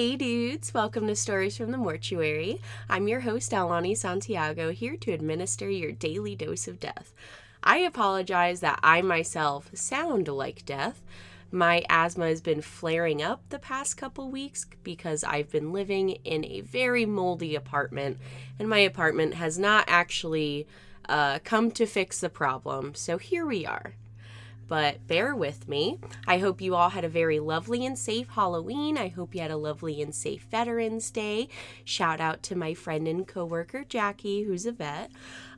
Hey dudes, welcome to Stories from the Mortuary. I'm your host, Alani Santiago, here to administer your daily dose of death. I apologize that I myself sound like death. My asthma has been flaring up the past couple weeks because I've been living in a very moldy apartment, and my apartment has not actually uh, come to fix the problem. So here we are but bear with me. I hope you all had a very lovely and safe Halloween. I hope you had a lovely and safe Veterans Day. Shout out to my friend and coworker Jackie, who's a vet.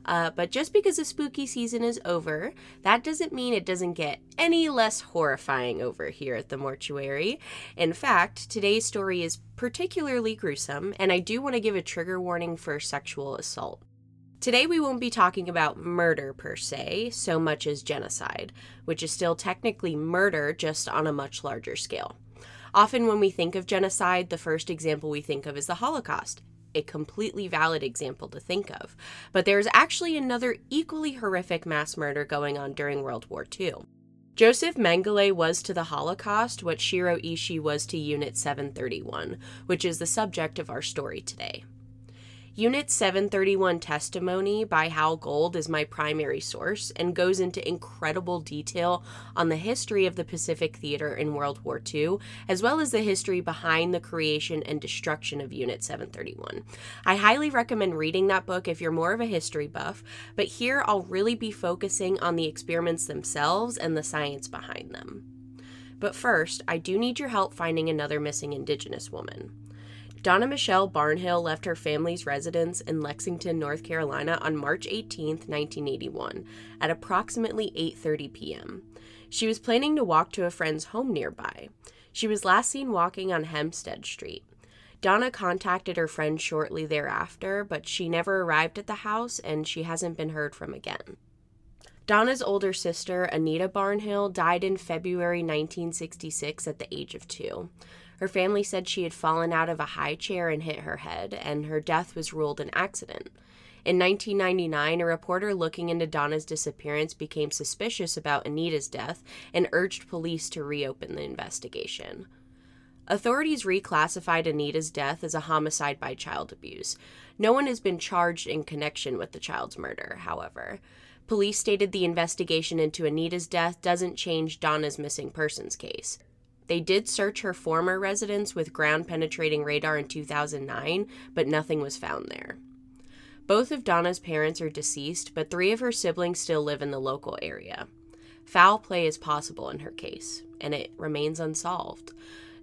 Uh, but just because the spooky season is over, that doesn't mean it doesn't get any less horrifying over here at the mortuary. In fact, today's story is particularly gruesome, and I do want to give a trigger warning for sexual assault. Today, we won't be talking about murder per se, so much as genocide, which is still technically murder just on a much larger scale. Often, when we think of genocide, the first example we think of is the Holocaust, a completely valid example to think of. But there's actually another equally horrific mass murder going on during World War II. Josef Mengele was to the Holocaust what Shiro Ishii was to Unit 731, which is the subject of our story today. Unit 731 testimony by Hal Gold is my primary source and goes into incredible detail on the history of the Pacific Theater in World War II, as well as the history behind the creation and destruction of Unit 731. I highly recommend reading that book if you're more of a history buff, but here I'll really be focusing on the experiments themselves and the science behind them. But first, I do need your help finding another missing Indigenous woman. Donna Michele Barnhill left her family's residence in Lexington, North Carolina on March 18, 1981, at approximately 8:30 p.m. She was planning to walk to a friend's home nearby. She was last seen walking on Hempstead Street. Donna contacted her friend shortly thereafter, but she never arrived at the house and she hasn't been heard from again. Donna's older sister, Anita Barnhill, died in February 1966 at the age of two. Her family said she had fallen out of a high chair and hit her head, and her death was ruled an accident. In 1999, a reporter looking into Donna's disappearance became suspicious about Anita's death and urged police to reopen the investigation. Authorities reclassified Anita's death as a homicide by child abuse. No one has been charged in connection with the child's murder, however. Police stated the investigation into Anita's death doesn't change Donna's missing persons case. They did search her former residence with ground penetrating radar in 2009, but nothing was found there. Both of Donna's parents are deceased, but three of her siblings still live in the local area. Foul play is possible in her case, and it remains unsolved.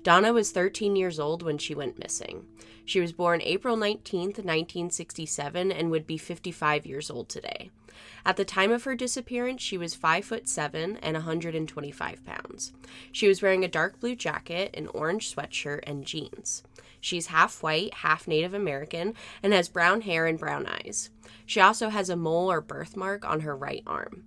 Donna was 13 years old when she went missing. She was born April 19, 1967, and would be 55 years old today. At the time of her disappearance, she was 5 foot 7 and 125 pounds. She was wearing a dark blue jacket, an orange sweatshirt, and jeans. She's half white, half Native American, and has brown hair and brown eyes. She also has a mole or birthmark on her right arm.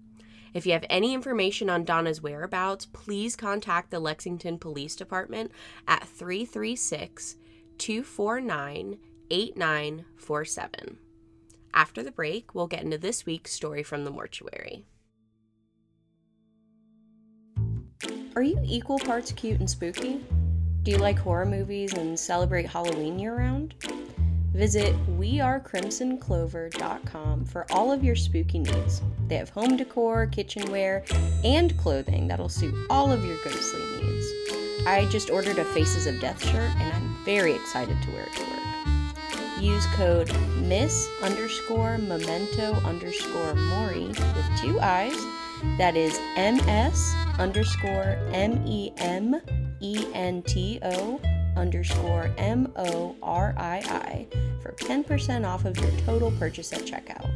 If you have any information on Donna's whereabouts, please contact the Lexington Police Department at 336 249 8947. After the break, we'll get into this week's story from the mortuary. Are you equal parts cute and spooky? Do you like horror movies and celebrate Halloween year round? Visit wearecrimsonclover.com for all of your spooky needs. They have home decor, kitchenware, and clothing that'll suit all of your ghostly needs. I just ordered a Faces of Death shirt and I'm very excited to wear it to work use code miss underscore memento underscore mori with two eyes. That is ms underscore m e m e n t o underscore m o r i i for 10% off of your total purchase at checkout.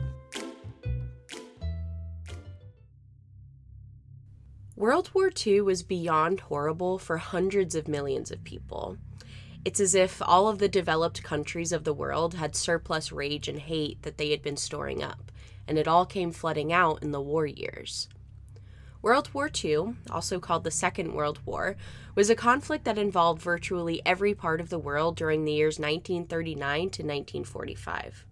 World War II was beyond horrible for hundreds of millions of people. It's as if all of the developed countries of the world had surplus rage and hate that they had been storing up, and it all came flooding out in the war years. World War II, also called the Second World War, was a conflict that involved virtually every part of the world during the years 1939 to 1945.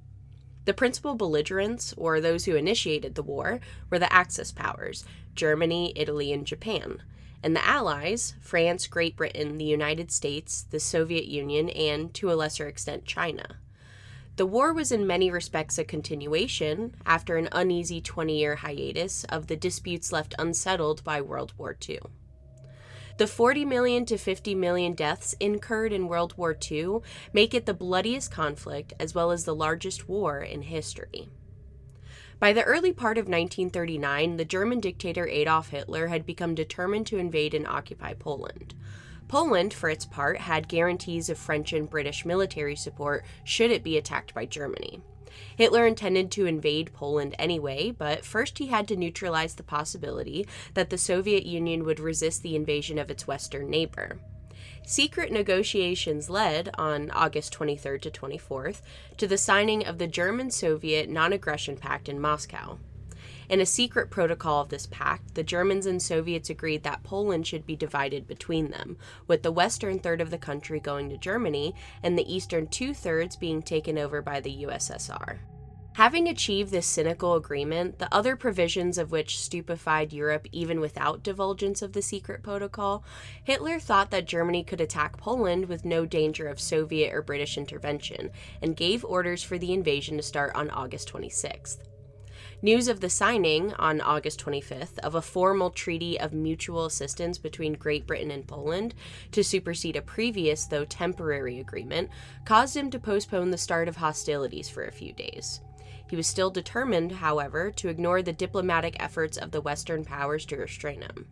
The principal belligerents, or those who initiated the war, were the Axis powers Germany, Italy, and Japan and the Allies France, Great Britain, the United States, the Soviet Union, and, to a lesser extent, China. The war was in many respects a continuation, after an uneasy 20 year hiatus, of the disputes left unsettled by World War II. The 40 million to 50 million deaths incurred in World War II make it the bloodiest conflict as well as the largest war in history. By the early part of 1939, the German dictator Adolf Hitler had become determined to invade and occupy Poland. Poland, for its part, had guarantees of French and British military support should it be attacked by Germany. Hitler intended to invade Poland anyway, but first he had to neutralize the possibility that the Soviet Union would resist the invasion of its western neighbor. Secret negotiations led, on August 23rd to 24th, to the signing of the German Soviet Non Aggression Pact in Moscow. In a secret protocol of this pact, the Germans and Soviets agreed that Poland should be divided between them, with the western third of the country going to Germany and the eastern two thirds being taken over by the USSR. Having achieved this cynical agreement, the other provisions of which stupefied Europe even without divulgence of the secret protocol, Hitler thought that Germany could attack Poland with no danger of Soviet or British intervention, and gave orders for the invasion to start on August 26th. News of the signing on August 25th of a formal treaty of mutual assistance between Great Britain and Poland to supersede a previous, though temporary, agreement caused him to postpone the start of hostilities for a few days. He was still determined, however, to ignore the diplomatic efforts of the Western powers to restrain him.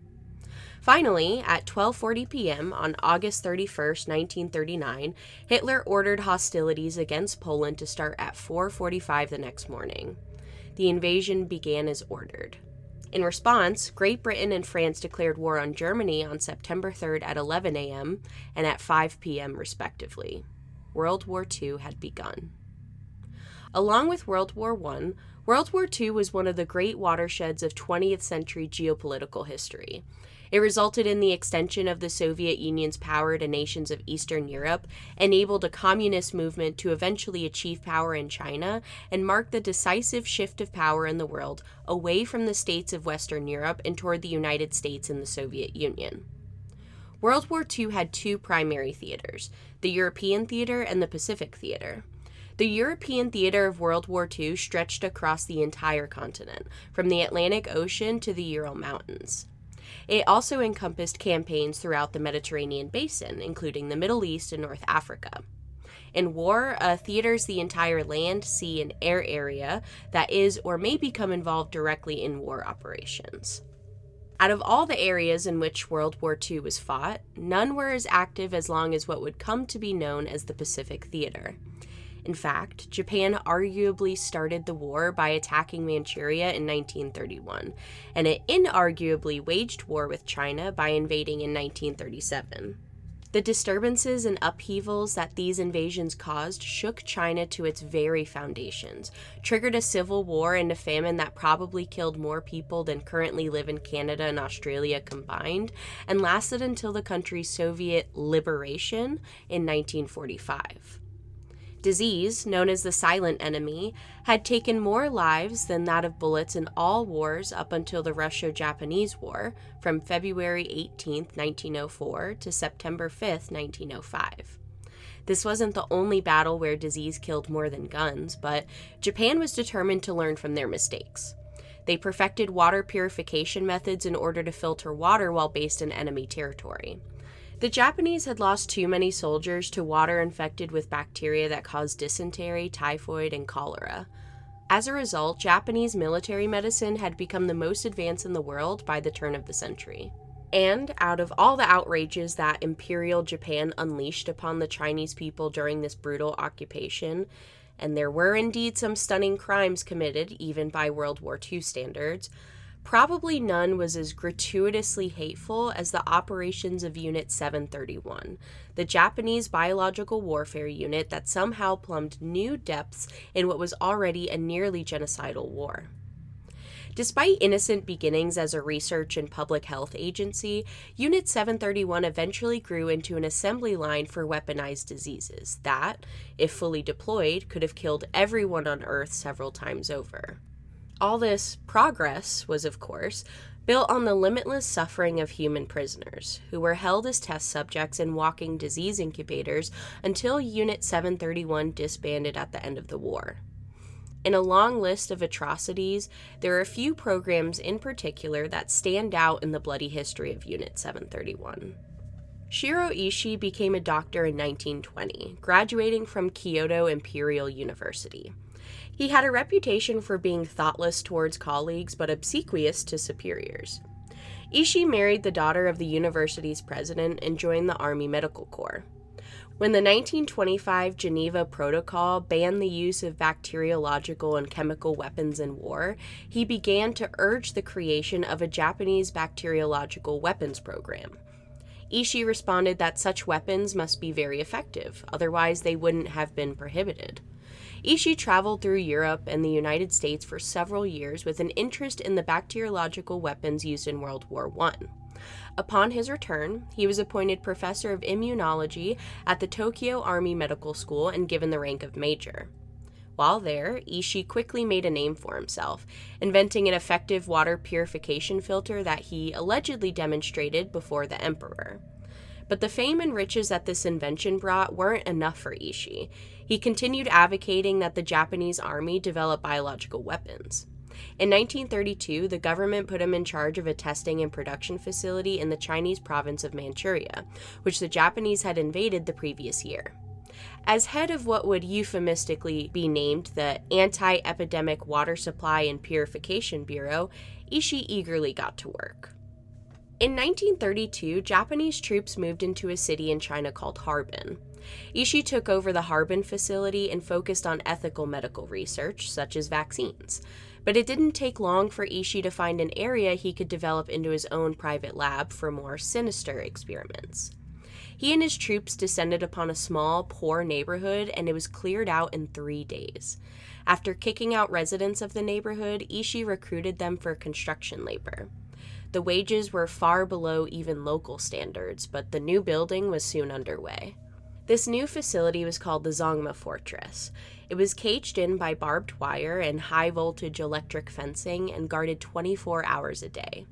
Finally, at 12:40 p.m. on August 31st, 1939, Hitler ordered hostilities against Poland to start at 4:45 the next morning the invasion began as ordered. In response, Great Britain and France declared war on Germany on September 3rd at 11 a.m. and at 5 p.m., respectively. World War II had begun. Along with World War I, World War II was one of the great watersheds of 20th century geopolitical history. It resulted in the extension of the Soviet Union's power to nations of Eastern Europe, enabled a communist movement to eventually achieve power in China, and marked the decisive shift of power in the world away from the states of Western Europe and toward the United States and the Soviet Union. World War II had two primary theaters the European theater and the Pacific theater. The European theater of World War II stretched across the entire continent, from the Atlantic Ocean to the Ural Mountains. It also encompassed campaigns throughout the Mediterranean basin, including the Middle East and North Africa. In war, uh, theaters the entire land, sea, and air area that is or may become involved directly in war operations. Out of all the areas in which World War II was fought, none were as active as long as what would come to be known as the Pacific Theater. In fact, Japan arguably started the war by attacking Manchuria in 1931, and it inarguably waged war with China by invading in 1937. The disturbances and upheavals that these invasions caused shook China to its very foundations, triggered a civil war and a famine that probably killed more people than currently live in Canada and Australia combined, and lasted until the country's Soviet liberation in 1945 disease, known as the silent enemy, had taken more lives than that of bullets in all wars up until the Russo Japanese War from February 18, 1904 to September 5, 1905. This wasn't the only battle where disease killed more than guns, but Japan was determined to learn from their mistakes. They perfected water purification methods in order to filter water while based in enemy territory. The Japanese had lost too many soldiers to water infected with bacteria that caused dysentery, typhoid, and cholera. As a result, Japanese military medicine had become the most advanced in the world by the turn of the century. And out of all the outrages that Imperial Japan unleashed upon the Chinese people during this brutal occupation, and there were indeed some stunning crimes committed, even by World War II standards, Probably none was as gratuitously hateful as the operations of Unit 731, the Japanese biological warfare unit that somehow plumbed new depths in what was already a nearly genocidal war. Despite innocent beginnings as a research and public health agency, Unit 731 eventually grew into an assembly line for weaponized diseases that, if fully deployed, could have killed everyone on Earth several times over. All this progress was, of course, built on the limitless suffering of human prisoners, who were held as test subjects in walking disease incubators until Unit 731 disbanded at the end of the war. In a long list of atrocities, there are a few programs in particular that stand out in the bloody history of Unit 731. Shiro Ishii became a doctor in 1920, graduating from Kyoto Imperial University. He had a reputation for being thoughtless towards colleagues but obsequious to superiors. Ishii married the daughter of the university's president and joined the Army Medical Corps. When the 1925 Geneva Protocol banned the use of bacteriological and chemical weapons in war, he began to urge the creation of a Japanese bacteriological weapons program. Ishii responded that such weapons must be very effective, otherwise, they wouldn't have been prohibited. Ishii traveled through Europe and the United States for several years with an interest in the bacteriological weapons used in World War I. Upon his return, he was appointed professor of immunology at the Tokyo Army Medical School and given the rank of major. While there, Ishii quickly made a name for himself, inventing an effective water purification filter that he allegedly demonstrated before the emperor. But the fame and riches that this invention brought weren't enough for Ishii. He continued advocating that the Japanese army develop biological weapons. In 1932, the government put him in charge of a testing and production facility in the Chinese province of Manchuria, which the Japanese had invaded the previous year. As head of what would euphemistically be named the Anti Epidemic Water Supply and Purification Bureau, Ishii eagerly got to work. In 1932, Japanese troops moved into a city in China called Harbin. Ishii took over the Harbin facility and focused on ethical medical research, such as vaccines. But it didn't take long for Ishii to find an area he could develop into his own private lab for more sinister experiments. He and his troops descended upon a small, poor neighborhood, and it was cleared out in three days. After kicking out residents of the neighborhood, Ishii recruited them for construction labor. The wages were far below even local standards, but the new building was soon underway. This new facility was called the Zhongma Fortress. It was caged in by barbed wire and high voltage electric fencing and guarded 24 hours a day.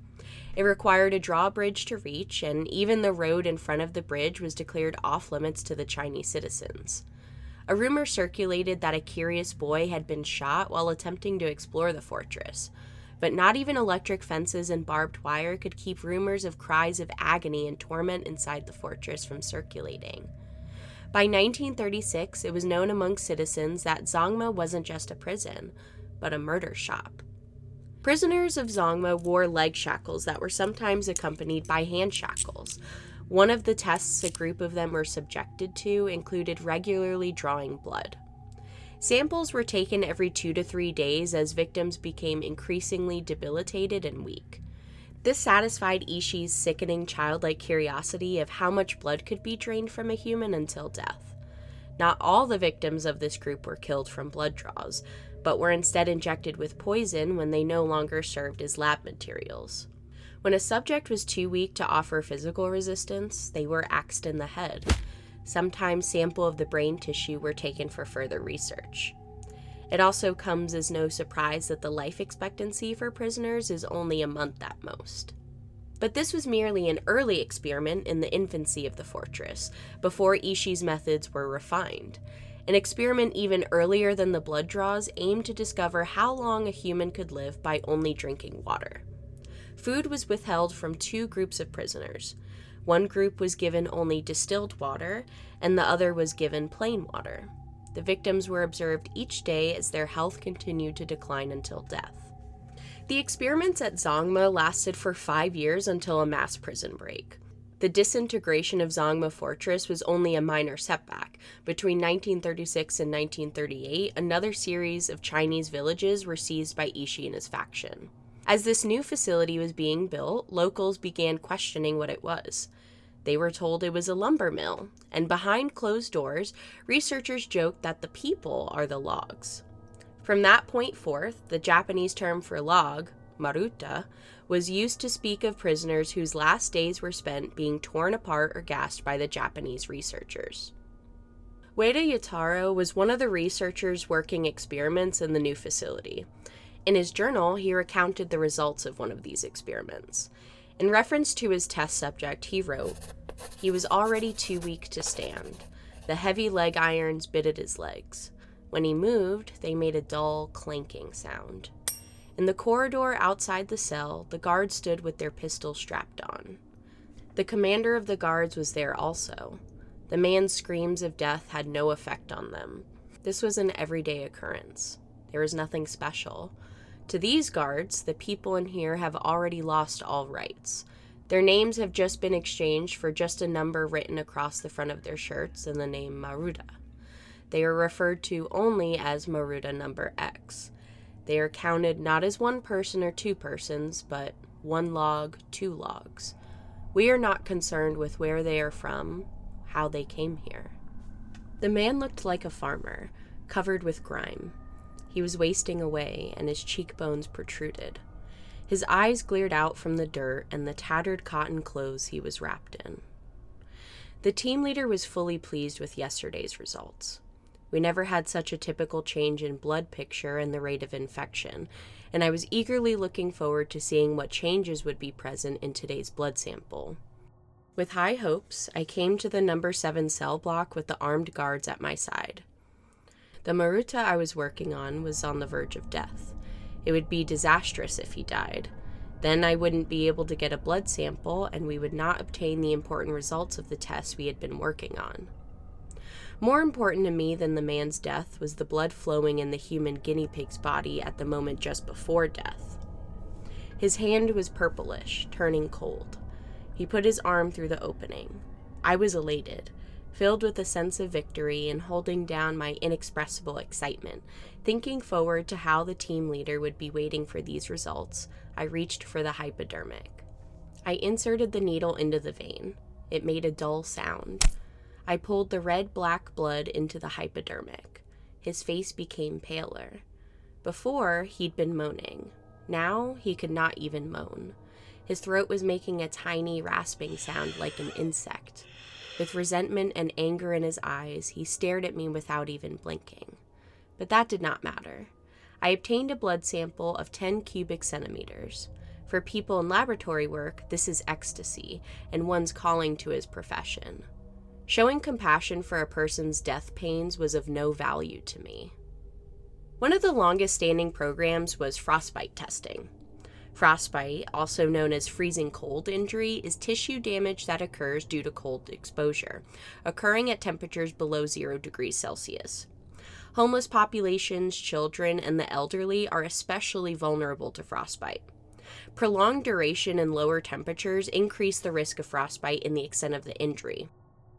It required a drawbridge to reach, and even the road in front of the bridge was declared off limits to the Chinese citizens. A rumor circulated that a curious boy had been shot while attempting to explore the fortress, but not even electric fences and barbed wire could keep rumors of cries of agony and torment inside the fortress from circulating. By 1936, it was known among citizens that Zhongma wasn't just a prison, but a murder shop. Prisoners of Zhongma wore leg shackles that were sometimes accompanied by hand shackles. One of the tests a group of them were subjected to included regularly drawing blood. Samples were taken every two to three days as victims became increasingly debilitated and weak. This satisfied Ishii's sickening childlike curiosity of how much blood could be drained from a human until death. Not all the victims of this group were killed from blood draws, but were instead injected with poison when they no longer served as lab materials. When a subject was too weak to offer physical resistance, they were axed in the head. Sometimes sample of the brain tissue were taken for further research. It also comes as no surprise that the life expectancy for prisoners is only a month at most. But this was merely an early experiment in the infancy of the fortress, before Ishii's methods were refined. An experiment even earlier than the blood draws aimed to discover how long a human could live by only drinking water. Food was withheld from two groups of prisoners. One group was given only distilled water, and the other was given plain water. The victims were observed each day as their health continued to decline until death. The experiments at Zhongma lasted for five years until a mass prison break. The disintegration of Zhongma Fortress was only a minor setback. Between 1936 and 1938, another series of Chinese villages were seized by Ishii and his faction. As this new facility was being built, locals began questioning what it was. They were told it was a lumber mill, and behind closed doors, researchers joked that the people are the logs. From that point forth, the Japanese term for log, maruta, was used to speak of prisoners whose last days were spent being torn apart or gassed by the Japanese researchers. Ueda Yotaro was one of the researchers working experiments in the new facility. In his journal, he recounted the results of one of these experiments. In reference to his test subject, he wrote, He was already too weak to stand. The heavy leg irons bit at his legs. When he moved, they made a dull, clanking sound. In the corridor outside the cell, the guards stood with their pistols strapped on. The commander of the guards was there also. The man's screams of death had no effect on them. This was an everyday occurrence. There was nothing special. To these guards, the people in here have already lost all rights. Their names have just been exchanged for just a number written across the front of their shirts and the name Maruta. They are referred to only as Maruta number X. They are counted not as one person or two persons, but one log, two logs. We are not concerned with where they are from, how they came here. The man looked like a farmer, covered with grime. He was wasting away, and his cheekbones protruded. His eyes glared out from the dirt and the tattered cotton clothes he was wrapped in. The team leader was fully pleased with yesterday's results. We never had such a typical change in blood picture and the rate of infection, and I was eagerly looking forward to seeing what changes would be present in today's blood sample. With high hopes, I came to the number 7 cell block with the armed guards at my side. The Maruta I was working on was on the verge of death. It would be disastrous if he died. Then I wouldn't be able to get a blood sample, and we would not obtain the important results of the tests we had been working on. More important to me than the man's death was the blood flowing in the human guinea pig's body at the moment just before death. His hand was purplish, turning cold. He put his arm through the opening. I was elated filled with a sense of victory and holding down my inexpressible excitement. Thinking forward to how the team leader would be waiting for these results, I reached for the hypodermic. I inserted the needle into the vein. It made a dull sound. I pulled the red black blood into the hypodermic. His face became paler. Before, he'd been moaning. Now, he could not even moan. His throat was making a tiny rasping sound like an insect. With resentment and anger in his eyes, he stared at me without even blinking. But that did not matter. I obtained a blood sample of 10 cubic centimeters. For people in laboratory work, this is ecstasy, and one's calling to his profession. Showing compassion for a person's death pains was of no value to me. One of the longest standing programs was frostbite testing. Frostbite, also known as freezing cold injury, is tissue damage that occurs due to cold exposure, occurring at temperatures below 0 degrees Celsius. Homeless populations, children, and the elderly are especially vulnerable to frostbite. Prolonged duration and lower temperatures increase the risk of frostbite in the extent of the injury.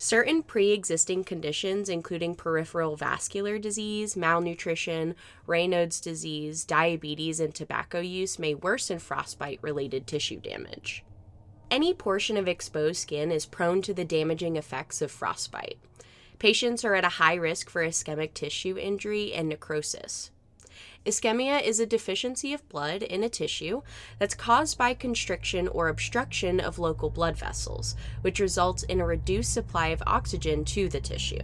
Certain pre existing conditions, including peripheral vascular disease, malnutrition, Raynaud's disease, diabetes, and tobacco use, may worsen frostbite related tissue damage. Any portion of exposed skin is prone to the damaging effects of frostbite. Patients are at a high risk for ischemic tissue injury and necrosis. Ischemia is a deficiency of blood in a tissue that's caused by constriction or obstruction of local blood vessels, which results in a reduced supply of oxygen to the tissue.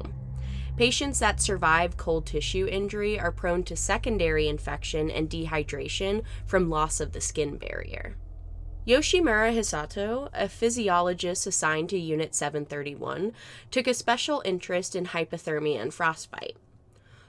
Patients that survive cold tissue injury are prone to secondary infection and dehydration from loss of the skin barrier. Yoshimura Hisato, a physiologist assigned to Unit 731, took a special interest in hypothermia and frostbite.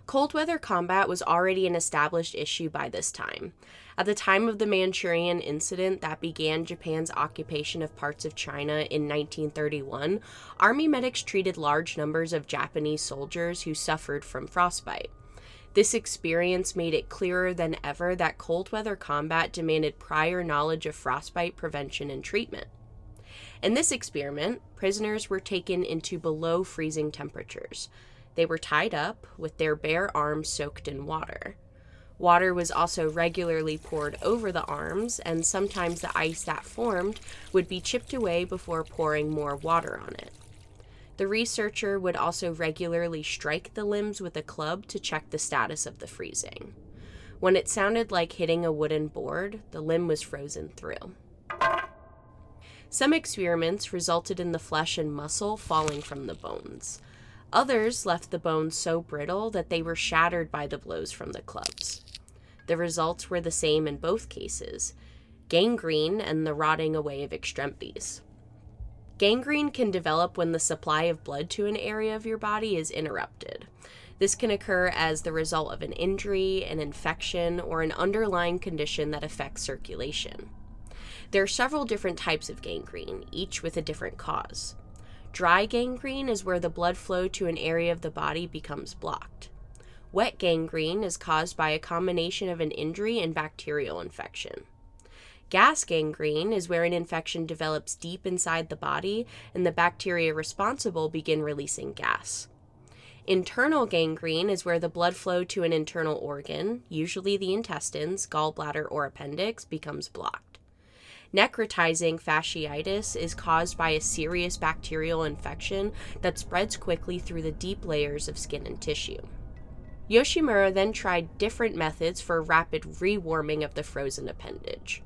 Cold weather combat was already an established issue by this time. At the time of the Manchurian incident that began Japan's occupation of parts of China in 1931, army medics treated large numbers of Japanese soldiers who suffered from frostbite. This experience made it clearer than ever that cold weather combat demanded prior knowledge of frostbite prevention and treatment. In this experiment, prisoners were taken into below freezing temperatures. They were tied up with their bare arms soaked in water. Water was also regularly poured over the arms, and sometimes the ice that formed would be chipped away before pouring more water on it. The researcher would also regularly strike the limbs with a club to check the status of the freezing. When it sounded like hitting a wooden board, the limb was frozen through. Some experiments resulted in the flesh and muscle falling from the bones. Others left the bones so brittle that they were shattered by the blows from the clubs. The results were the same in both cases gangrene and the rotting away of extremities. Gangrene can develop when the supply of blood to an area of your body is interrupted. This can occur as the result of an injury, an infection, or an underlying condition that affects circulation. There are several different types of gangrene, each with a different cause. Dry gangrene is where the blood flow to an area of the body becomes blocked. Wet gangrene is caused by a combination of an injury and bacterial infection. Gas gangrene is where an infection develops deep inside the body and the bacteria responsible begin releasing gas. Internal gangrene is where the blood flow to an internal organ, usually the intestines, gallbladder, or appendix, becomes blocked. Necrotizing fasciitis is caused by a serious bacterial infection that spreads quickly through the deep layers of skin and tissue. Yoshimura then tried different methods for rapid rewarming of the frozen appendage.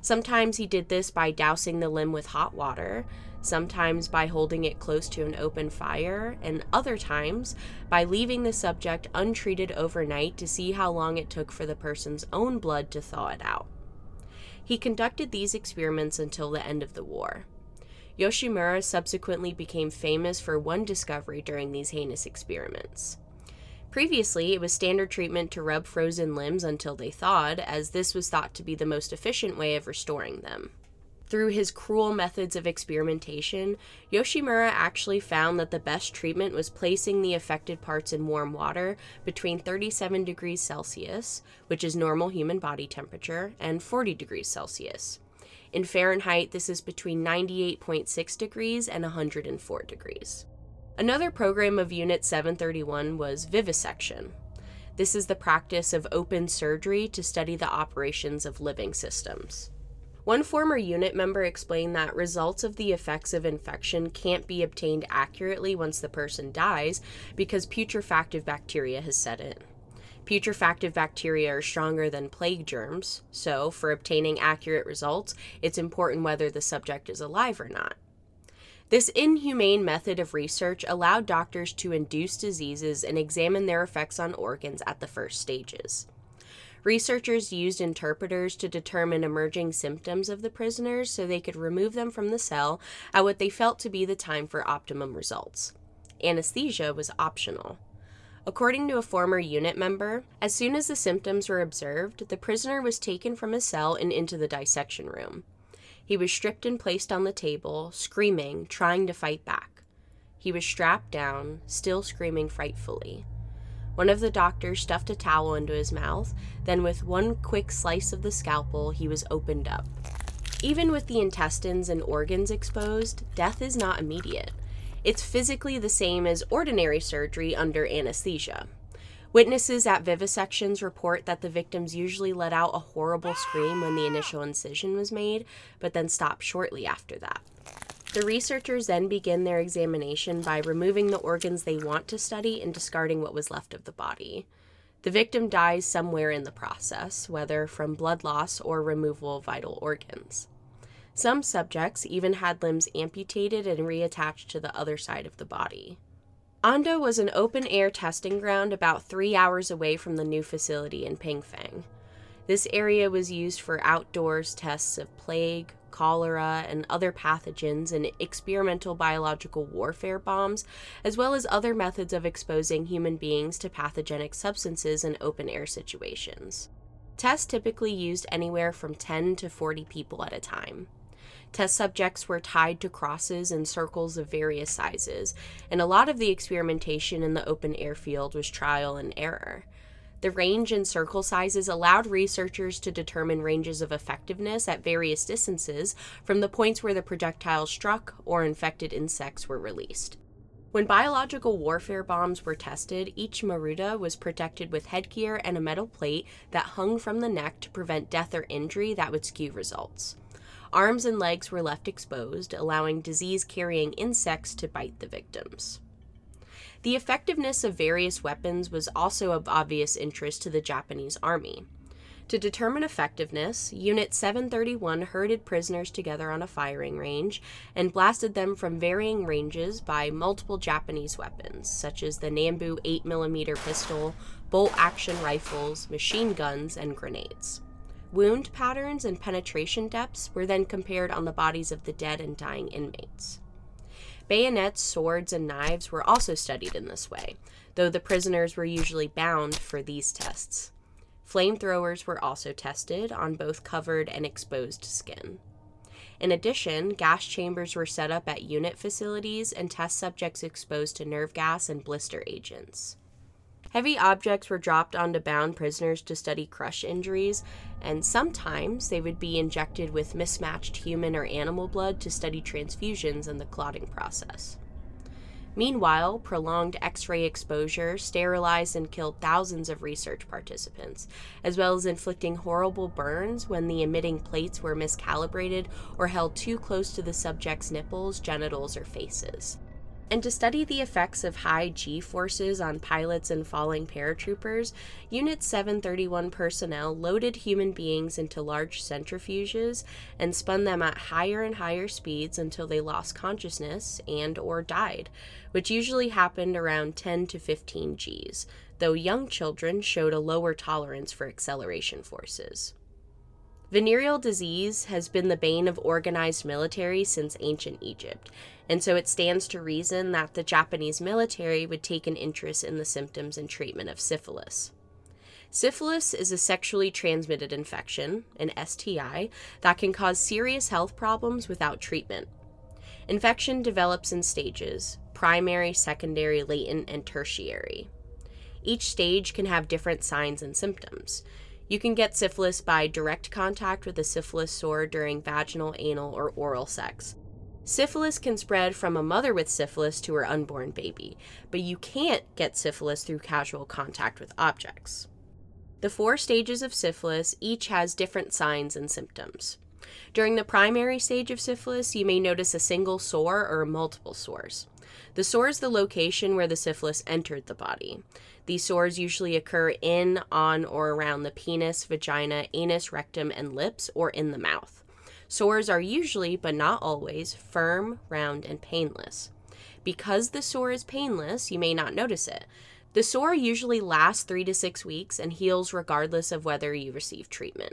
Sometimes he did this by dousing the limb with hot water, sometimes by holding it close to an open fire, and other times by leaving the subject untreated overnight to see how long it took for the person's own blood to thaw it out. He conducted these experiments until the end of the war. Yoshimura subsequently became famous for one discovery during these heinous experiments. Previously, it was standard treatment to rub frozen limbs until they thawed, as this was thought to be the most efficient way of restoring them. Through his cruel methods of experimentation, Yoshimura actually found that the best treatment was placing the affected parts in warm water between 37 degrees Celsius, which is normal human body temperature, and 40 degrees Celsius. In Fahrenheit, this is between 98.6 degrees and 104 degrees. Another program of Unit 731 was vivisection. This is the practice of open surgery to study the operations of living systems. One former unit member explained that results of the effects of infection can't be obtained accurately once the person dies because putrefactive bacteria has set in. Putrefactive bacteria are stronger than plague germs, so for obtaining accurate results, it's important whether the subject is alive or not. This inhumane method of research allowed doctors to induce diseases and examine their effects on organs at the first stages. Researchers used interpreters to determine emerging symptoms of the prisoners so they could remove them from the cell at what they felt to be the time for optimum results. Anesthesia was optional. According to a former unit member, as soon as the symptoms were observed, the prisoner was taken from his cell and into the dissection room. He was stripped and placed on the table, screaming, trying to fight back. He was strapped down, still screaming frightfully. One of the doctors stuffed a towel into his mouth, then, with one quick slice of the scalpel, he was opened up. Even with the intestines and organs exposed, death is not immediate. It's physically the same as ordinary surgery under anesthesia. Witnesses at vivisections report that the victims usually let out a horrible scream when the initial incision was made, but then stop shortly after that. The researchers then begin their examination by removing the organs they want to study and discarding what was left of the body. The victim dies somewhere in the process, whether from blood loss or removal of vital organs. Some subjects even had limbs amputated and reattached to the other side of the body. Anda was an open air testing ground about three hours away from the new facility in Pingfang. This area was used for outdoors tests of plague, cholera, and other pathogens and experimental biological warfare bombs, as well as other methods of exposing human beings to pathogenic substances in open air situations. Tests typically used anywhere from 10 to 40 people at a time. Test subjects were tied to crosses in circles of various sizes, and a lot of the experimentation in the open air field was trial and error. The range and circle sizes allowed researchers to determine ranges of effectiveness at various distances from the points where the projectile struck or infected insects were released. When biological warfare bombs were tested, each Maruta was protected with headgear and a metal plate that hung from the neck to prevent death or injury that would skew results. Arms and legs were left exposed, allowing disease carrying insects to bite the victims. The effectiveness of various weapons was also of obvious interest to the Japanese army. To determine effectiveness, Unit 731 herded prisoners together on a firing range and blasted them from varying ranges by multiple Japanese weapons, such as the Nambu 8mm pistol, bolt action rifles, machine guns, and grenades. Wound patterns and penetration depths were then compared on the bodies of the dead and dying inmates. Bayonets, swords, and knives were also studied in this way, though the prisoners were usually bound for these tests. Flamethrowers were also tested on both covered and exposed skin. In addition, gas chambers were set up at unit facilities and test subjects exposed to nerve gas and blister agents. Heavy objects were dropped onto bound prisoners to study crush injuries, and sometimes they would be injected with mismatched human or animal blood to study transfusions and the clotting process. Meanwhile, prolonged X ray exposure sterilized and killed thousands of research participants, as well as inflicting horrible burns when the emitting plates were miscalibrated or held too close to the subject's nipples, genitals, or faces and to study the effects of high G forces on pilots and falling paratroopers, Unit 731 personnel loaded human beings into large centrifuges and spun them at higher and higher speeds until they lost consciousness and or died, which usually happened around 10 to 15 Gs, though young children showed a lower tolerance for acceleration forces. Venereal disease has been the bane of organized military since ancient Egypt, and so it stands to reason that the Japanese military would take an interest in the symptoms and treatment of syphilis. Syphilis is a sexually transmitted infection, an STI, that can cause serious health problems without treatment. Infection develops in stages primary, secondary, latent, and tertiary. Each stage can have different signs and symptoms. You can get syphilis by direct contact with a syphilis sore during vaginal, anal, or oral sex. Syphilis can spread from a mother with syphilis to her unborn baby, but you can't get syphilis through casual contact with objects. The four stages of syphilis each has different signs and symptoms. During the primary stage of syphilis, you may notice a single sore or multiple sores. The sore is the location where the syphilis entered the body. These sores usually occur in, on, or around the penis, vagina, anus, rectum, and lips, or in the mouth. Sores are usually, but not always, firm, round, and painless. Because the sore is painless, you may not notice it. The sore usually lasts three to six weeks and heals regardless of whether you receive treatment.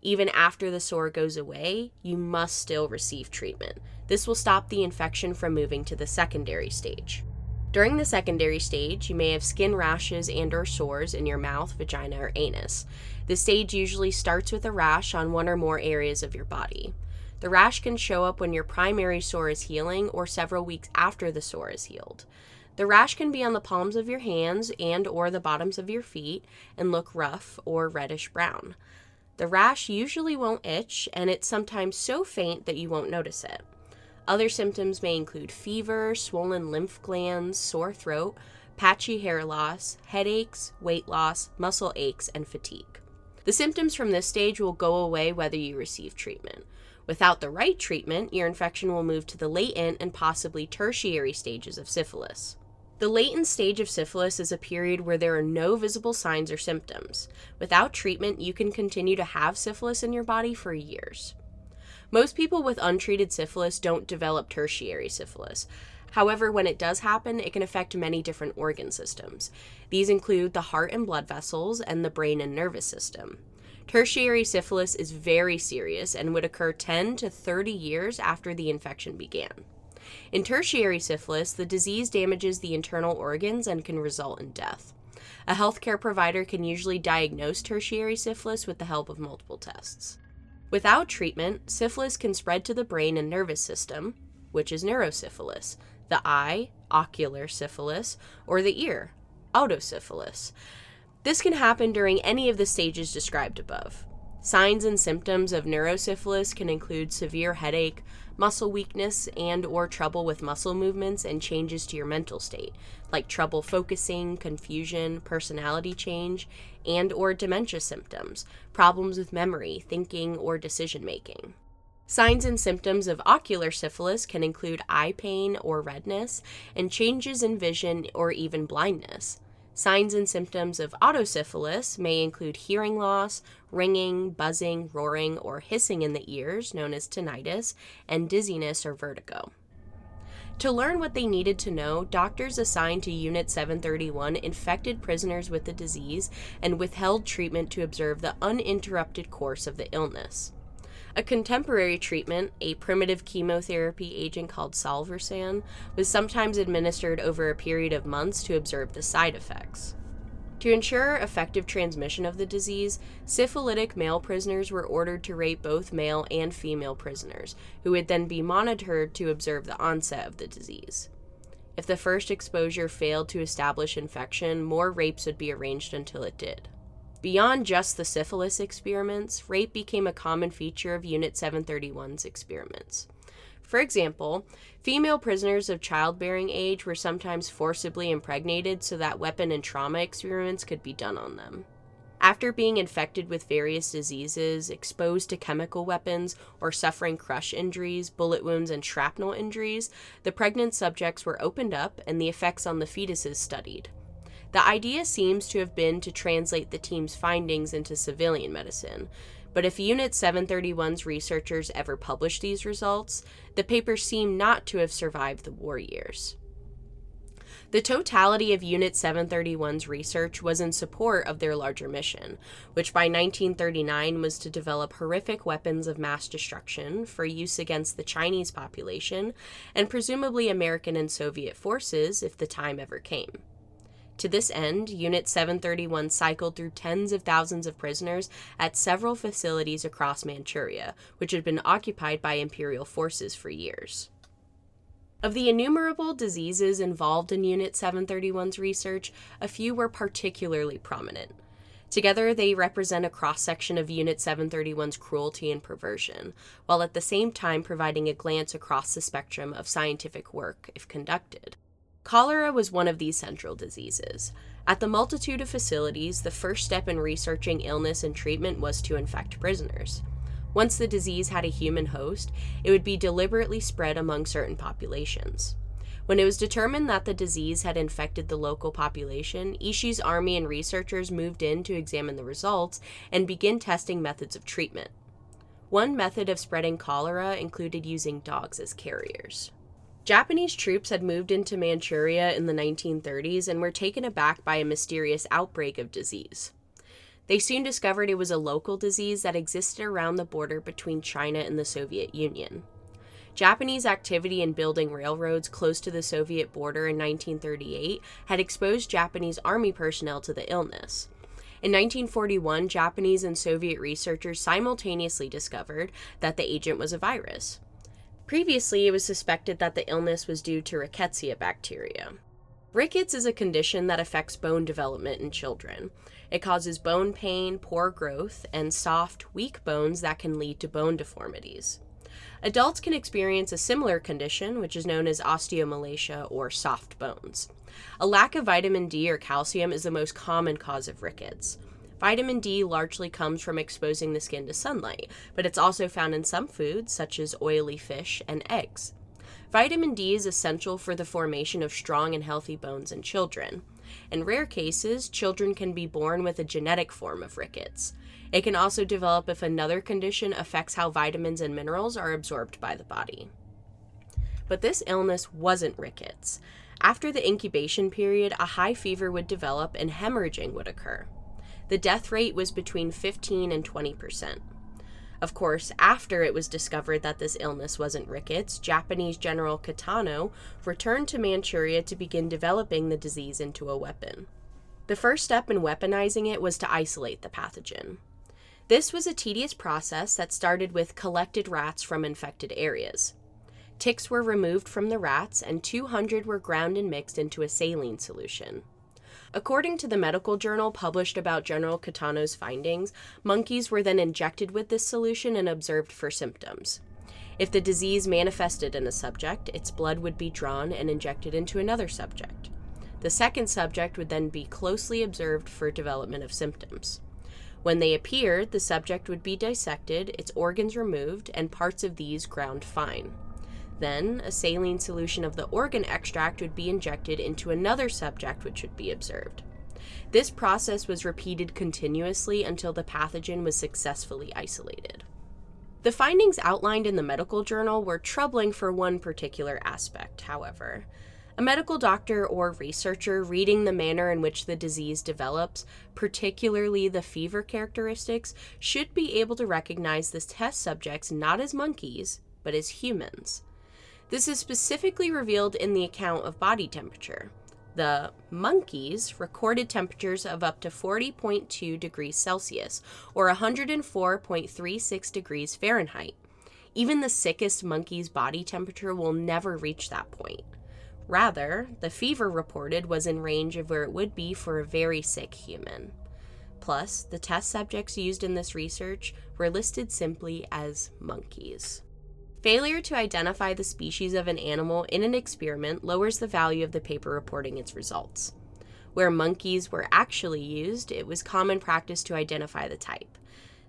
Even after the sore goes away, you must still receive treatment. This will stop the infection from moving to the secondary stage. During the secondary stage, you may have skin rashes and or sores in your mouth, vagina, or anus. The stage usually starts with a rash on one or more areas of your body. The rash can show up when your primary sore is healing or several weeks after the sore is healed. The rash can be on the palms of your hands and or the bottoms of your feet and look rough or reddish brown. The rash usually won't itch and it's sometimes so faint that you won't notice it. Other symptoms may include fever, swollen lymph glands, sore throat, patchy hair loss, headaches, weight loss, muscle aches, and fatigue. The symptoms from this stage will go away whether you receive treatment. Without the right treatment, your infection will move to the latent and possibly tertiary stages of syphilis. The latent stage of syphilis is a period where there are no visible signs or symptoms. Without treatment, you can continue to have syphilis in your body for years. Most people with untreated syphilis don't develop tertiary syphilis. However, when it does happen, it can affect many different organ systems. These include the heart and blood vessels and the brain and nervous system. Tertiary syphilis is very serious and would occur 10 to 30 years after the infection began. In tertiary syphilis, the disease damages the internal organs and can result in death. A healthcare provider can usually diagnose tertiary syphilis with the help of multiple tests. Without treatment, syphilis can spread to the brain and nervous system, which is neurosyphilis, the eye, ocular syphilis, or the ear, otosyphilis. This can happen during any of the stages described above. Signs and symptoms of neurosyphilis can include severe headache, muscle weakness and or trouble with muscle movements and changes to your mental state, like trouble focusing, confusion, personality change, and or dementia symptoms, problems with memory, thinking, or decision making. Signs and symptoms of ocular syphilis can include eye pain or redness and changes in vision or even blindness. Signs and symptoms of otosyphilis may include hearing loss, ringing, buzzing, roaring, or hissing in the ears, known as tinnitus, and dizziness or vertigo. To learn what they needed to know, doctors assigned to Unit 731 infected prisoners with the disease and withheld treatment to observe the uninterrupted course of the illness. A contemporary treatment, a primitive chemotherapy agent called salvarsan, was sometimes administered over a period of months to observe the side effects. To ensure effective transmission of the disease, syphilitic male prisoners were ordered to rape both male and female prisoners, who would then be monitored to observe the onset of the disease. If the first exposure failed to establish infection, more rapes would be arranged until it did. Beyond just the syphilis experiments, rape became a common feature of Unit 731's experiments. For example, female prisoners of childbearing age were sometimes forcibly impregnated so that weapon and trauma experiments could be done on them. After being infected with various diseases, exposed to chemical weapons, or suffering crush injuries, bullet wounds, and shrapnel injuries, the pregnant subjects were opened up and the effects on the fetuses studied. The idea seems to have been to translate the team's findings into civilian medicine. But if Unit 731's researchers ever published these results, the papers seem not to have survived the war years. The totality of Unit 731's research was in support of their larger mission, which by 1939 was to develop horrific weapons of mass destruction for use against the Chinese population and presumably American and Soviet forces if the time ever came. To this end, Unit 731 cycled through tens of thousands of prisoners at several facilities across Manchuria, which had been occupied by imperial forces for years. Of the innumerable diseases involved in Unit 731's research, a few were particularly prominent. Together, they represent a cross section of Unit 731's cruelty and perversion, while at the same time providing a glance across the spectrum of scientific work if conducted. Cholera was one of these central diseases. At the multitude of facilities, the first step in researching illness and treatment was to infect prisoners. Once the disease had a human host, it would be deliberately spread among certain populations. When it was determined that the disease had infected the local population, Ishii's army and researchers moved in to examine the results and begin testing methods of treatment. One method of spreading cholera included using dogs as carriers. Japanese troops had moved into Manchuria in the 1930s and were taken aback by a mysterious outbreak of disease. They soon discovered it was a local disease that existed around the border between China and the Soviet Union. Japanese activity in building railroads close to the Soviet border in 1938 had exposed Japanese army personnel to the illness. In 1941, Japanese and Soviet researchers simultaneously discovered that the agent was a virus. Previously, it was suspected that the illness was due to rickettsia bacteria. Rickets is a condition that affects bone development in children. It causes bone pain, poor growth, and soft, weak bones that can lead to bone deformities. Adults can experience a similar condition, which is known as osteomalacia or soft bones. A lack of vitamin D or calcium is the most common cause of rickets. Vitamin D largely comes from exposing the skin to sunlight, but it's also found in some foods, such as oily fish and eggs. Vitamin D is essential for the formation of strong and healthy bones in children. In rare cases, children can be born with a genetic form of rickets. It can also develop if another condition affects how vitamins and minerals are absorbed by the body. But this illness wasn't rickets. After the incubation period, a high fever would develop and hemorrhaging would occur the death rate was between 15 and 20 percent. Of course, after it was discovered that this illness wasn't rickets, Japanese General Kitano returned to Manchuria to begin developing the disease into a weapon. The first step in weaponizing it was to isolate the pathogen. This was a tedious process that started with collected rats from infected areas. Ticks were removed from the rats, and 200 were ground and mixed into a saline solution. According to the medical journal published about General Kitano's findings, monkeys were then injected with this solution and observed for symptoms. If the disease manifested in a subject, its blood would be drawn and injected into another subject. The second subject would then be closely observed for development of symptoms. When they appeared, the subject would be dissected, its organs removed, and parts of these ground fine. Then, a saline solution of the organ extract would be injected into another subject which would be observed. This process was repeated continuously until the pathogen was successfully isolated. The findings outlined in the medical journal were troubling for one particular aspect, however. A medical doctor or researcher reading the manner in which the disease develops, particularly the fever characteristics, should be able to recognize the test subjects not as monkeys, but as humans. This is specifically revealed in the account of body temperature. The monkeys recorded temperatures of up to 40.2 degrees Celsius or 104.36 degrees Fahrenheit. Even the sickest monkey's body temperature will never reach that point. Rather, the fever reported was in range of where it would be for a very sick human. Plus, the test subjects used in this research were listed simply as monkeys. Failure to identify the species of an animal in an experiment lowers the value of the paper reporting its results. Where monkeys were actually used, it was common practice to identify the type.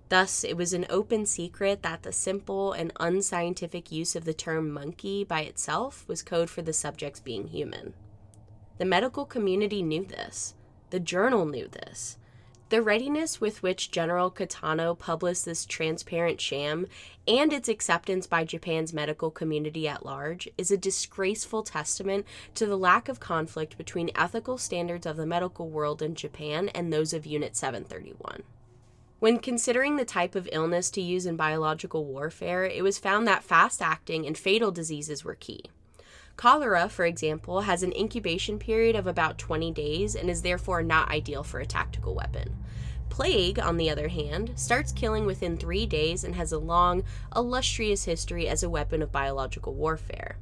Thus, it was an open secret that the simple and unscientific use of the term monkey by itself was code for the subjects being human. The medical community knew this. The journal knew this. The readiness with which General Kitano published this transparent sham and its acceptance by Japan's medical community at large is a disgraceful testament to the lack of conflict between ethical standards of the medical world in Japan and those of Unit 731. When considering the type of illness to use in biological warfare, it was found that fast acting and fatal diseases were key. Cholera, for example, has an incubation period of about 20 days and is therefore not ideal for a tactical weapon. Plague, on the other hand, starts killing within three days and has a long, illustrious history as a weapon of biological warfare.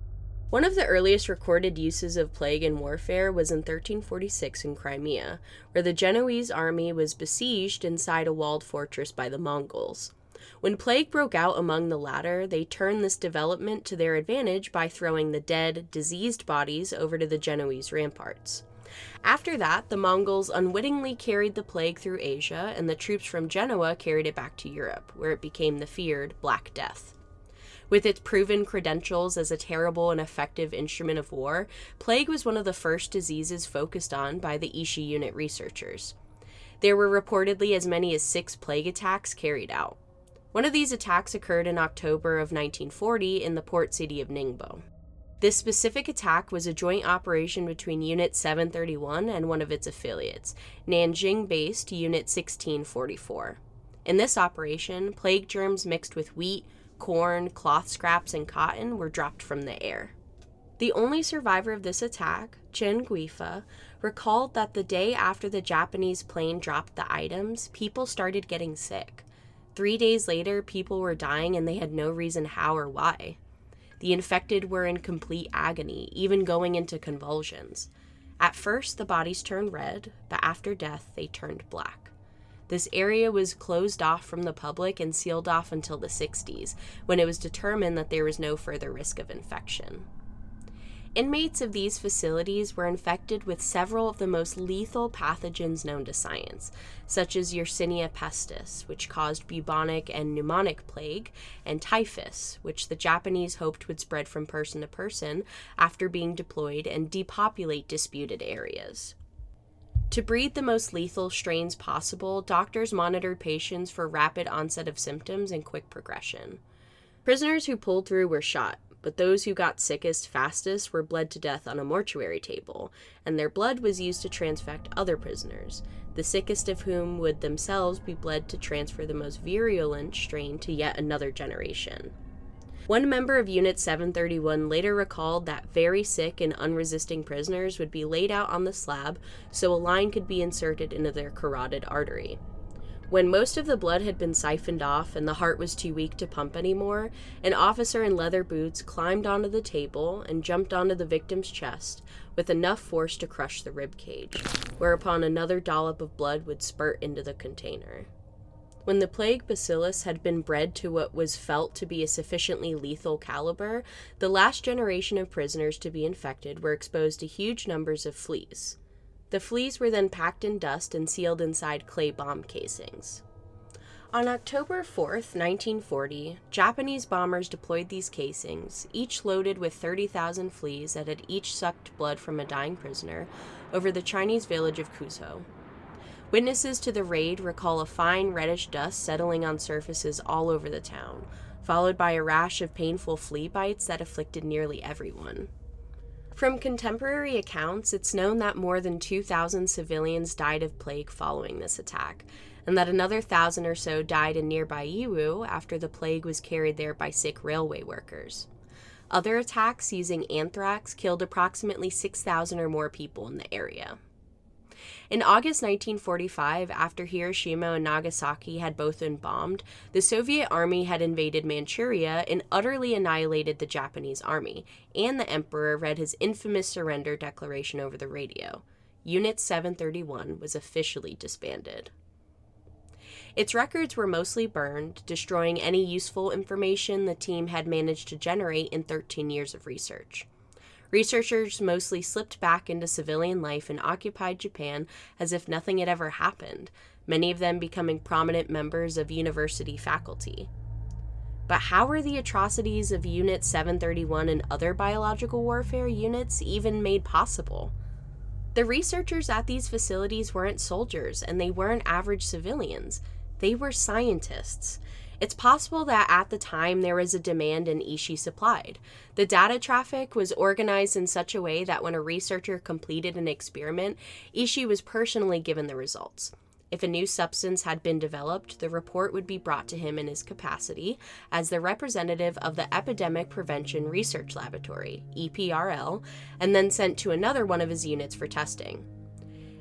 One of the earliest recorded uses of plague in warfare was in 1346 in Crimea, where the Genoese army was besieged inside a walled fortress by the Mongols. When plague broke out among the latter, they turned this development to their advantage by throwing the dead, diseased bodies over to the Genoese ramparts. After that, the Mongols unwittingly carried the plague through Asia, and the troops from Genoa carried it back to Europe, where it became the feared Black Death. With its proven credentials as a terrible and effective instrument of war, plague was one of the first diseases focused on by the Ishii unit researchers. There were reportedly as many as six plague attacks carried out. One of these attacks occurred in October of 1940 in the port city of Ningbo. This specific attack was a joint operation between Unit 731 and one of its affiliates, Nanjing based Unit 1644. In this operation, plague germs mixed with wheat, corn, cloth scraps, and cotton were dropped from the air. The only survivor of this attack, Chen Guifa, recalled that the day after the Japanese plane dropped the items, people started getting sick. Three days later, people were dying and they had no reason how or why. The infected were in complete agony, even going into convulsions. At first, the bodies turned red, but after death, they turned black. This area was closed off from the public and sealed off until the 60s, when it was determined that there was no further risk of infection. Inmates of these facilities were infected with several of the most lethal pathogens known to science, such as Yersinia pestis, which caused bubonic and pneumonic plague, and typhus, which the Japanese hoped would spread from person to person after being deployed and depopulate disputed areas. To breed the most lethal strains possible, doctors monitored patients for rapid onset of symptoms and quick progression. Prisoners who pulled through were shot, but those who got sickest fastest were bled to death on a mortuary table, and their blood was used to transfect other prisoners, the sickest of whom would themselves be bled to transfer the most virulent strain to yet another generation. One member of Unit 731 later recalled that very sick and unresisting prisoners would be laid out on the slab so a line could be inserted into their carotid artery. When most of the blood had been siphoned off and the heart was too weak to pump anymore, an officer in leather boots climbed onto the table and jumped onto the victim's chest with enough force to crush the rib cage, whereupon another dollop of blood would spurt into the container. When the plague bacillus had been bred to what was felt to be a sufficiently lethal caliber, the last generation of prisoners to be infected were exposed to huge numbers of fleas. The fleas were then packed in dust and sealed inside clay bomb casings. On October 4, 1940, Japanese bombers deployed these casings, each loaded with 30,000 fleas that had each sucked blood from a dying prisoner, over the Chinese village of Kuzo. Witnesses to the raid recall a fine reddish dust settling on surfaces all over the town, followed by a rash of painful flea bites that afflicted nearly everyone. From contemporary accounts, it's known that more than 2,000 civilians died of plague following this attack, and that another thousand or so died in nearby Yiwu after the plague was carried there by sick railway workers. Other attacks using anthrax killed approximately 6,000 or more people in the area. In August 1945, after Hiroshima and Nagasaki had both been bombed, the Soviet army had invaded Manchuria and utterly annihilated the Japanese army, and the emperor read his infamous surrender declaration over the radio. Unit 731 was officially disbanded. Its records were mostly burned, destroying any useful information the team had managed to generate in 13 years of research. Researchers mostly slipped back into civilian life and occupied Japan as if nothing had ever happened, many of them becoming prominent members of university faculty. But how were the atrocities of Unit 731 and other biological warfare units even made possible? The researchers at these facilities weren't soldiers and they weren't average civilians. They were scientists. It's possible that at the time there was a demand and Ishii supplied. The data traffic was organized in such a way that when a researcher completed an experiment, Ishii was personally given the results. If a new substance had been developed, the report would be brought to him in his capacity as the representative of the Epidemic Prevention Research Laboratory, EPRL, and then sent to another one of his units for testing.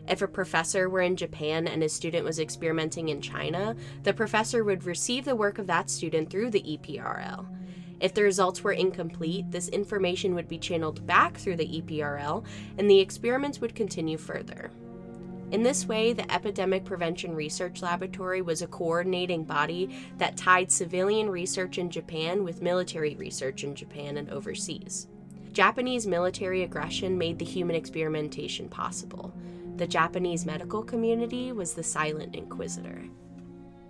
If a professor were in Japan and his student was experimenting in China, the professor would receive the work of that student through the EPRL. If the results were incomplete, this information would be channeled back through the EPRL and the experiments would continue further. In this way, the Epidemic Prevention Research Laboratory was a coordinating body that tied civilian research in Japan with military research in Japan and overseas. Japanese military aggression made the human experimentation possible. The Japanese medical community was the silent inquisitor.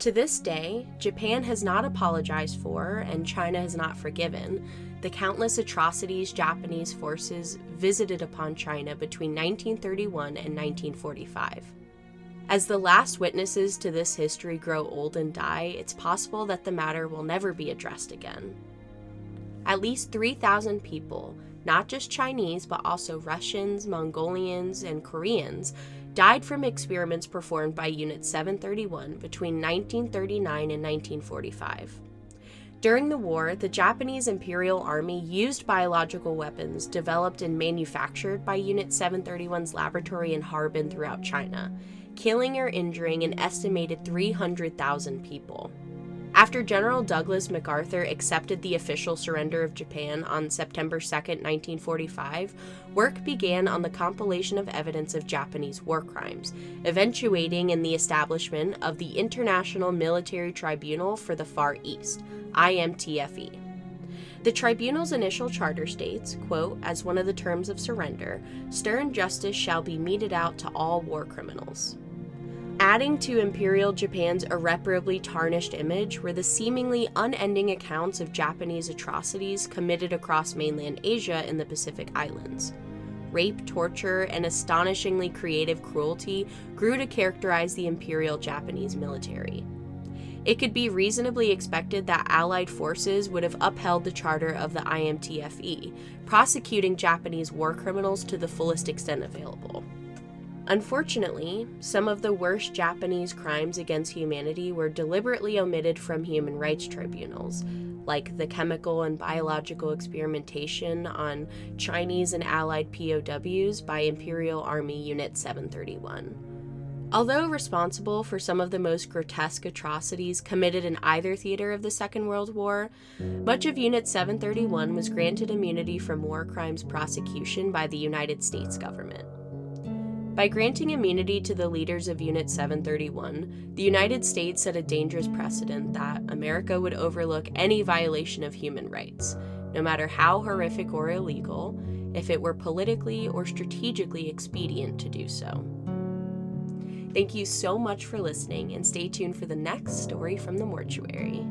To this day, Japan has not apologized for, and China has not forgiven, the countless atrocities Japanese forces visited upon China between 1931 and 1945. As the last witnesses to this history grow old and die, it's possible that the matter will never be addressed again. At least 3,000 people, not just Chinese but also Russians, Mongolians, and Koreans, died from experiments performed by Unit 731 between 1939 and 1945. During the war, the Japanese Imperial Army used biological weapons developed and manufactured by Unit 731's laboratory in Harbin throughout China, killing or injuring an estimated 300,000 people. After General Douglas MacArthur accepted the official surrender of Japan on September 2, 1945, work began on the compilation of evidence of Japanese war crimes, eventuating in the establishment of the International Military Tribunal for the Far East, IMTFE. The tribunal's initial charter states, quote, as one of the terms of surrender, stern justice shall be meted out to all war criminals. Adding to Imperial Japan's irreparably tarnished image were the seemingly unending accounts of Japanese atrocities committed across mainland Asia and the Pacific Islands. Rape, torture, and astonishingly creative cruelty grew to characterize the Imperial Japanese military. It could be reasonably expected that Allied forces would have upheld the charter of the IMTFE, prosecuting Japanese war criminals to the fullest extent available. Unfortunately, some of the worst Japanese crimes against humanity were deliberately omitted from human rights tribunals, like the chemical and biological experimentation on Chinese and Allied POWs by Imperial Army Unit 731. Although responsible for some of the most grotesque atrocities committed in either theater of the Second World War, much of Unit 731 was granted immunity from war crimes prosecution by the United States government. By granting immunity to the leaders of Unit 731, the United States set a dangerous precedent that America would overlook any violation of human rights, no matter how horrific or illegal, if it were politically or strategically expedient to do so. Thank you so much for listening, and stay tuned for the next story from the mortuary.